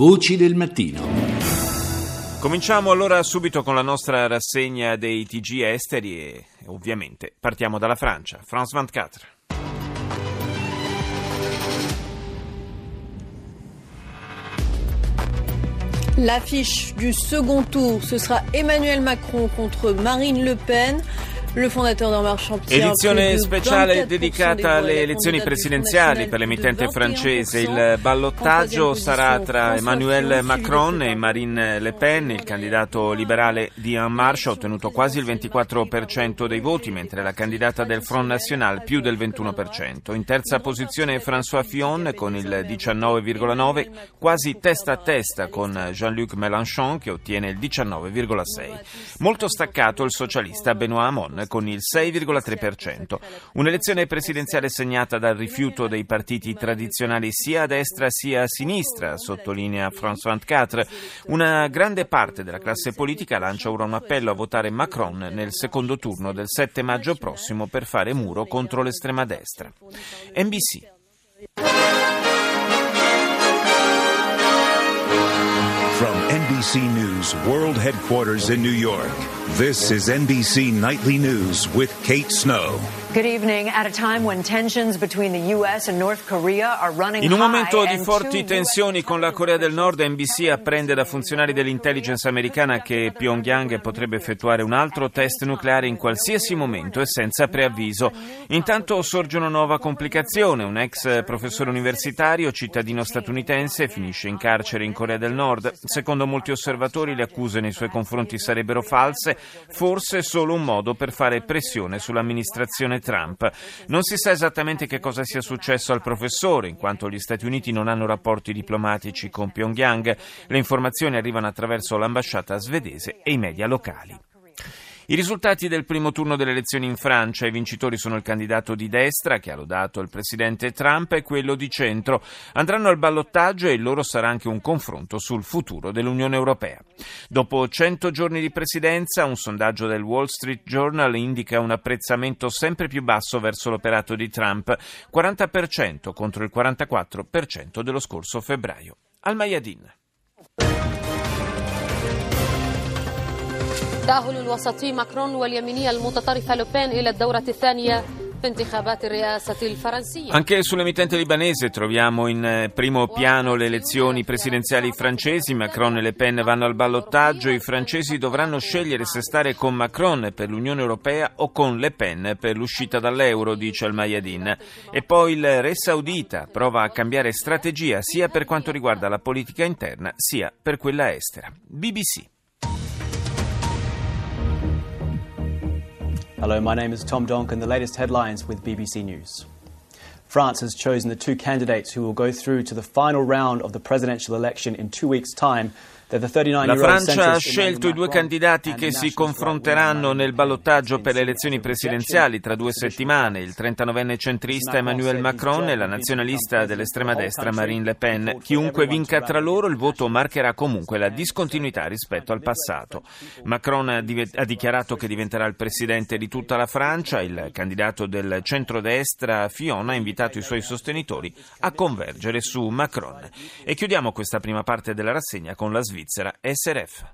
Voci del mattino. Cominciamo allora subito con la nostra rassegna dei TG esteri e ovviamente partiamo dalla Francia. France 24. L'affiche du second tour, ce sera Emmanuel Macron contre Marine Le Pen. Edizione speciale dedicata alle elezioni presidenziali per l'emittente francese. Il ballottaggio sarà tra Emmanuel Macron e Marine Le Pen. Il candidato liberale di En Marche ha ottenuto quasi il 24% dei voti, mentre la candidata del Front National più del 21%. In terza posizione François Fillon con il 19,9%, quasi testa a testa con Jean-Luc Mélenchon che ottiene il 19,6%. Molto staccato il socialista Benoît Hamon con il 6,3%. Un'elezione presidenziale segnata dal rifiuto dei partiti tradizionali sia a destra sia a sinistra, sottolinea France 24. Una grande parte della classe politica lancia ora un appello a votare Macron nel secondo turno del 7 maggio prossimo per fare muro contro l'estrema destra. NBC. NBC News World Headquarters in New York, this is NBC Nightly News with Kate Snow. In un momento di forti tensioni con la Corea del Nord, NBC apprende da funzionari dell'intelligence americana che Pyongyang potrebbe effettuare un altro test nucleare in qualsiasi momento e senza preavviso. Intanto sorge una nuova complicazione. Un ex professore universitario, cittadino statunitense, finisce in carcere in Corea del Nord. Secondo molti osservatori le accuse nei suoi confronti sarebbero false, forse solo un modo per fare pressione sull'amministrazione Trump. Non si sa esattamente che cosa sia successo al professore, in quanto gli Stati Uniti non hanno rapporti diplomatici con Pyongyang. Le informazioni arrivano attraverso l'ambasciata svedese e i media locali. I risultati del primo turno delle elezioni in Francia, i vincitori sono il candidato di destra che ha lodato il presidente Trump e quello di centro. Andranno al ballottaggio e il loro sarà anche un confronto sul futuro dell'Unione Europea. Dopo 100 giorni di presidenza, un sondaggio del Wall Street Journal indica un apprezzamento sempre più basso verso l'operato di Trump, 40% contro il 44% dello scorso febbraio. Al Mayadin. تأهل الوسطي ماكرون واليمينية المتطرفة لوبين إلى الدورة الثانية Anche sull'emittente libanese troviamo in eh, primo piano le elezioni presidenziali francesi. Macron e Le Pen vanno al ballottaggio. I francesi dovranno scegliere se stare con Macron per l'Unione Europea o con Le Pen per l'uscita dall'euro, dice il Mayadin. E poi il re saudita prova a cambiare strategia sia per quanto riguarda la politica interna sia per quella estera. BBC. Hello, my name is Tom Donk, and the latest headlines with BBC News. France has chosen the two candidates who will go through to the final round of the presidential election in two weeks' time La Francia ha scelto i due candidati che si confronteranno nel ballottaggio per le elezioni presidenziali tra due settimane, il 39enne centrista Emmanuel Macron e la nazionalista dell'estrema destra Marine Le Pen. Chiunque vinca tra loro il voto marcherà comunque la discontinuità rispetto al passato. Macron ha, dichiarato che diventerà il presidente di tutta la Francia, il candidato del centrodestra Fillon ha invitato i suoi sostenitori a convergere su Macron. E chiudiamo questa prima parte della rassegna con la Svizzera. Svizzera SRF.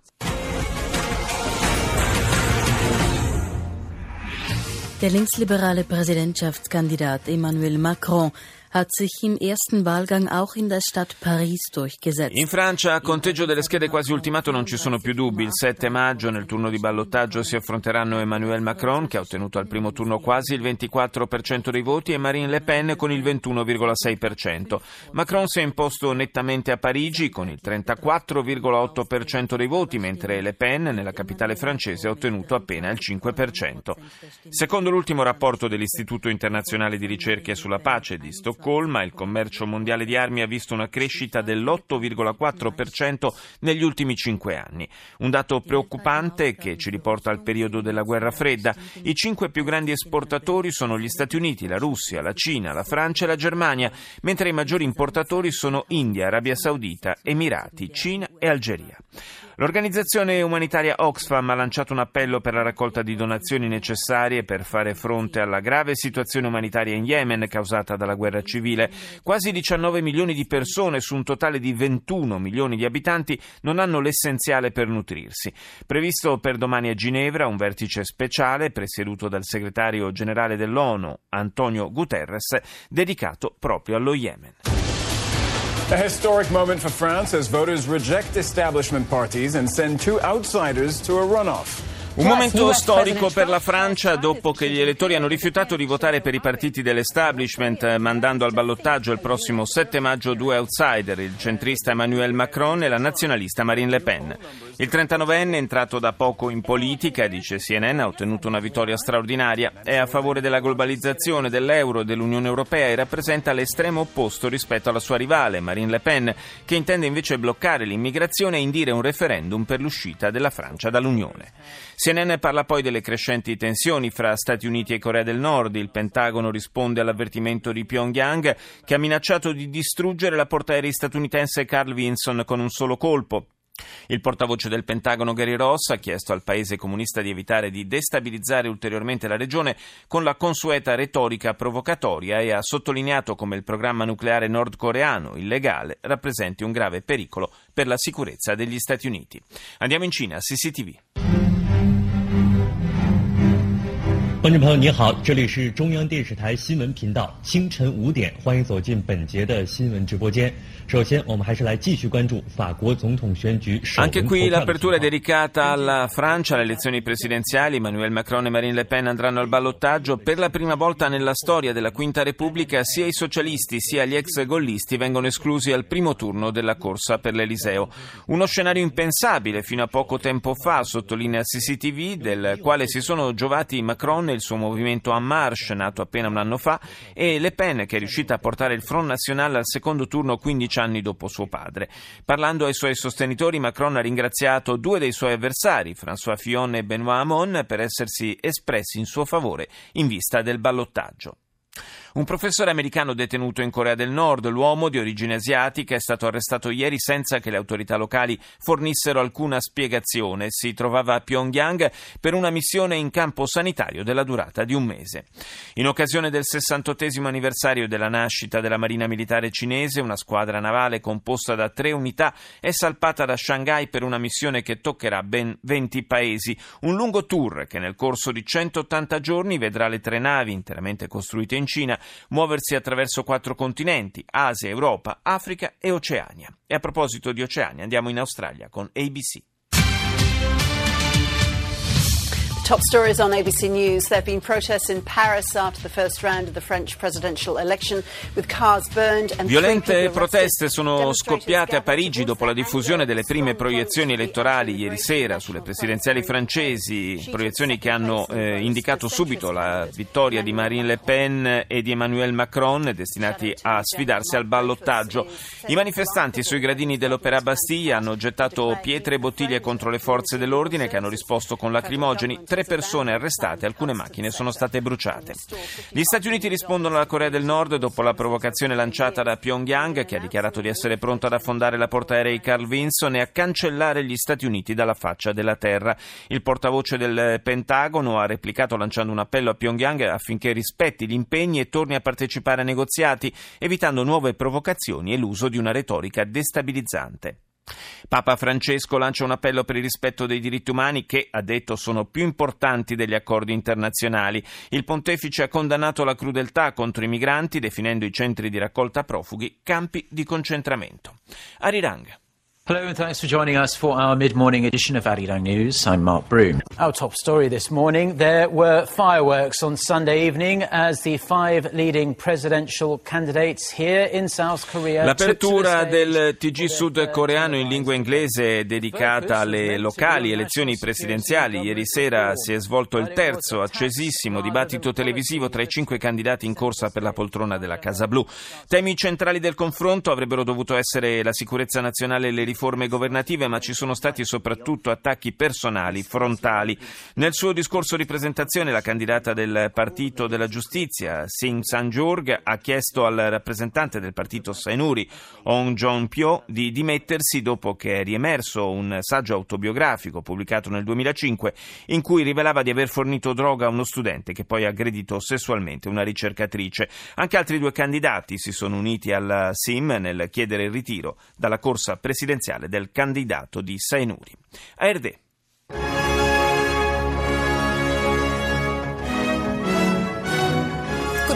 Der linksliberale Präsidentschaftskandidat Emmanuel Macron hat sich im ersten Wahlgang auch in der Stadt Paris durchgesetzt. In Francia, a conteggio delle schede quasi ultimato, non ci sono più dubbi. Il 7 maggio, nel turno di ballottaggio, si affronteranno Emmanuel Macron, che ha ottenuto al primo turno quasi il 24% dei voti, e Marine Le Pen con il 21,6%. Macron si è imposto nettamente a Parigi con il 34,8% dei voti, mentre Le Pen, nella capitale francese, ha ottenuto appena il 5%. Secondo l'ultimo rapporto dell'Istituto internazionale di ricerche sulla pace di Stoccolma, Stoccolma il commercio mondiale di armi ha visto una crescita dell'8,4% negli ultimi cinque anni. Un dato preoccupante che ci riporta al periodo della guerra fredda. I cinque più grandi esportatori sono gli Stati Uniti, la Russia, la Cina, la Francia e la Germania, mentre i maggiori importatori sono India, Arabia Saudita, Emirati, Cina e Algeria. L'organizzazione umanitaria Oxfam ha lanciato un appello per la raccolta di donazioni necessarie per fare fronte alla grave situazione umanitaria in Yemen causata dalla guerra civile. Quasi 19 milioni di persone su un totale di 21 milioni di abitanti non hanno l'essenziale per nutrirsi. Previsto per domani a Ginevra un vertice speciale presieduto dal segretario generale dell'ONU, Antonio Guterres, dedicato proprio allo Yemen. A historic moment for France as voters reject establishment parties and send two outsiders to a runoff. Un momento storico per la Francia dopo che gli elettori hanno rifiutato di votare per i partiti dell'establishment, mandando al ballottaggio il prossimo 7 maggio due outsider, il centrista Emmanuel Macron e la nazionalista Marine Le Pen. Il 39enne, entrato da poco in politica, dice CNN, ha ottenuto una vittoria straordinaria, è a favore della globalizzazione, dell'euro e dell'Unione Europea e rappresenta l'estremo opposto rispetto alla sua rivale, Marine Le Pen, che intende invece bloccare l'immigrazione e indire un referendum per l'uscita della Francia dall'Unione. CNN parla poi delle crescenti tensioni fra Stati Uniti e Corea del Nord. Il Pentagono risponde all'avvertimento di Pyongyang che ha minacciato di distruggere la portaerei statunitense Carl Vinson con un solo colpo. Il portavoce del Pentagono Gary Ross ha chiesto al paese comunista di evitare di destabilizzare ulteriormente la regione con la consueta retorica provocatoria e ha sottolineato come il programma nucleare nordcoreano illegale rappresenti un grave pericolo per la sicurezza degli Stati Uniti. Andiamo in Cina, CCTV. 观众朋友，你好，这里是中央电视台新闻频道，清晨五点，欢迎走进本节的新闻直播间。首先，我们还是来继续关注法国总统选举。Anche qui l'apertura è dedicata alla Francia, alle elezioni presidenziali. Emmanuel Macron e Marine Le Pen andranno al ballottaggio. Per la prima volta nella storia della Quinta Repubblica, sia i socialisti sia gli ex gollisti vengono esclusi al primo turno della corsa per l'Eliseo. Uno scenario impensabile fino a poco tempo fa, sottolinea CCTV, del quale si sono giovati Macron e il suo movimento En Marche, nato appena un anno fa, e Le Pen, che è riuscita a portare il Front National al secondo turno 15 anni dopo suo padre. Parlando ai suoi sostenitori, Macron ha ringraziato due dei suoi avversari, François Fillon e Benoît Hamon, per essersi espressi in suo favore in vista del ballottaggio. Un professore americano detenuto in Corea del Nord, l'uomo di origine asiatica, è stato arrestato ieri senza che le autorità locali fornissero alcuna spiegazione. Si trovava a Pyongyang per una missione in campo sanitario della durata di un mese. In occasione del 68 anniversario della nascita della Marina Militare cinese, una squadra navale composta da tre unità è salpata da Shanghai per una missione che toccherà ben 20 paesi. Un lungo tour che nel corso di 180 giorni vedrà le tre navi interamente costruite in Cina muoversi attraverso quattro continenti, Asia, Europa, Africa e Oceania. E a proposito di Oceania, andiamo in Australia con ABC. Top stories on ABC News. There have been protests in Paris after the first round of the French presidential election, with cars burned and Violente proteste sono scoppiate a Parigi dopo la diffusione delle prime proiezioni elettorali ieri sera sulle presidenziali francesi, proiezioni che hanno eh, indicato subito la vittoria di Marine Le Pen e di Emmanuel Macron, destinati a sfidarsi al ballottaggio. I manifestanti sui gradini dell'Opera Bastille hanno gettato pietre e bottiglie contro le forze dell'ordine che hanno risposto con lacrimogeni tre persone arrestate, alcune macchine sono state bruciate. Gli Stati Uniti rispondono alla Corea del Nord dopo la provocazione lanciata da Pyongyang, che ha dichiarato di essere pronto ad affondare la portaerei Carl Vinson e a cancellare gli Stati Uniti dalla faccia della terra. Il portavoce del Pentagono ha replicato lanciando un appello a Pyongyang affinché rispetti gli impegni e torni a partecipare a negoziati, evitando nuove provocazioni e l'uso di una retorica destabilizzante. Papa Francesco lancia un appello per il rispetto dei diritti umani che, ha detto, sono più importanti degli accordi internazionali. Il pontefice ha condannato la crudeltà contro i migranti, definendo i centri di raccolta profughi campi di concentramento. Arirang. Hello and thanks for joining us for our mid-morning edition of Arirang News. I'm Mark Broom. Our top story this morning, there were fireworks on Sunday evening as the five leading presidential candidates here in South Korea L'apertura del TG sudcoreano in lingua inglese è dedicata alle locali elezioni presidenziali. Ieri sera si è svolto il terzo accesissimo dibattito televisivo tra i cinque candidati in corsa per la poltrona della Casa Blu. Temi centrali del confronto avrebbero dovuto essere la sicurezza nazionale e le riforme riforme governative, ma ci sono stati soprattutto attacchi personali frontali. Nel suo discorso di presentazione la candidata del Partito della Giustizia, Singh Sanjurg, ha chiesto al rappresentante del partito Sainuri, Ong Jong-pyo, di dimettersi dopo che è riemerso un saggio autobiografico pubblicato nel 2005 in cui rivelava di aver fornito droga a uno studente che poi ha aggredito sessualmente una ricercatrice. Anche altri due candidati si sono uniti al SIM nel chiedere il ritiro dalla corsa presidenziale del candidato di Sainuri. ARD.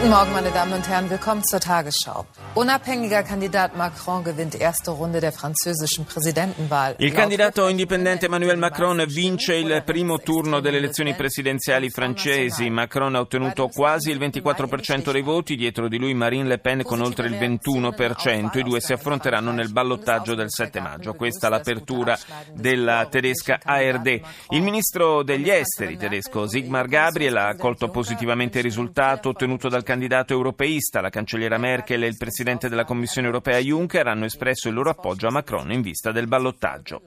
Guten Morgen, meine Damen und Herren. Willkommen zur Tagesschau. Unabhängiger Kandidat Macron gewinnt erste Runde der französischen Präsidentenwahl. Il candidato indipendente Emmanuel Macron vince il primo turno delle elezioni presidenziali francesi. Macron ha ottenuto quasi il 24% dei voti, dietro di lui Marine Le Pen con oltre il 21%. I due si affronteranno nel ballottaggio del 7 maggio. Questa è l'apertura della tedesca ARD. Il ministro degli esteri tedesco Sigmar Gabriel ha accolto positivamente il risultato ottenuto dal candidato europeista, la cancelliera Merkel e il presidente della Commissione europea Juncker hanno espresso il loro appoggio a Macron in vista del ballottaggio.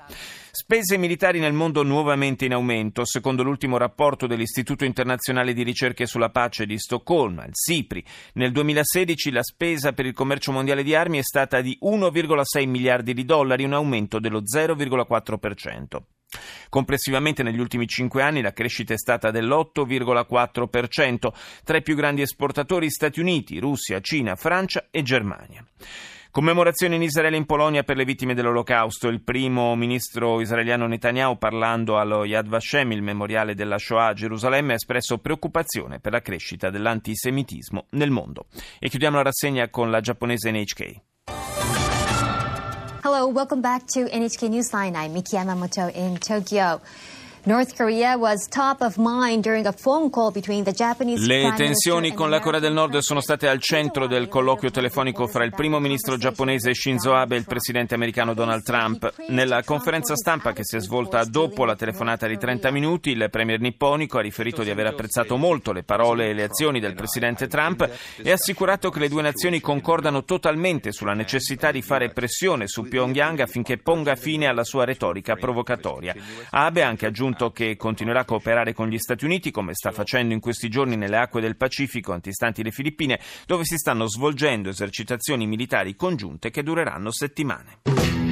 Spese militari nel mondo nuovamente in aumento, secondo l'ultimo rapporto dell'Istituto internazionale di ricerche sulla pace di Stoccolma, il SIPRI. Nel 2016 la spesa per il commercio mondiale di armi è stata di 1,6 miliardi di dollari, un aumento dello 0,4%. Complessivamente negli ultimi cinque anni la crescita è stata dell'8,4%, tra i più grandi esportatori Stati Uniti, Russia, Cina, Francia e Germania. Commemorazione in Israele e in Polonia per le vittime dell'Olocausto. Il primo ministro israeliano Netanyahu, parlando allo Yad Vashem, il memoriale della Shoah a Gerusalemme, ha espresso preoccupazione per la crescita dell'antisemitismo nel mondo. E chiudiamo la rassegna con la giapponese NHK. Welcome back to NHK Newsline. I'm Miki Yamamoto in Tokyo. Le tensioni con la Corea del Nord sono state al centro del colloquio telefonico fra il primo ministro giapponese Shinzo Abe e il presidente americano Donald Trump. Nella conferenza stampa che si è svolta dopo la telefonata di 30 minuti, il premier nipponico ha riferito di aver apprezzato molto le parole e le azioni del presidente Trump e ha assicurato che le due nazioni concordano totalmente sulla necessità di fare pressione su Pyongyang affinché ponga fine alla sua retorica provocatoria. Abe ha anche aggiunto aggiunto che continuerà a cooperare con gli Stati Uniti, come sta facendo in questi giorni nelle acque del Pacifico antistanti le Filippine, dove si stanno svolgendo esercitazioni militari congiunte che dureranno settimane.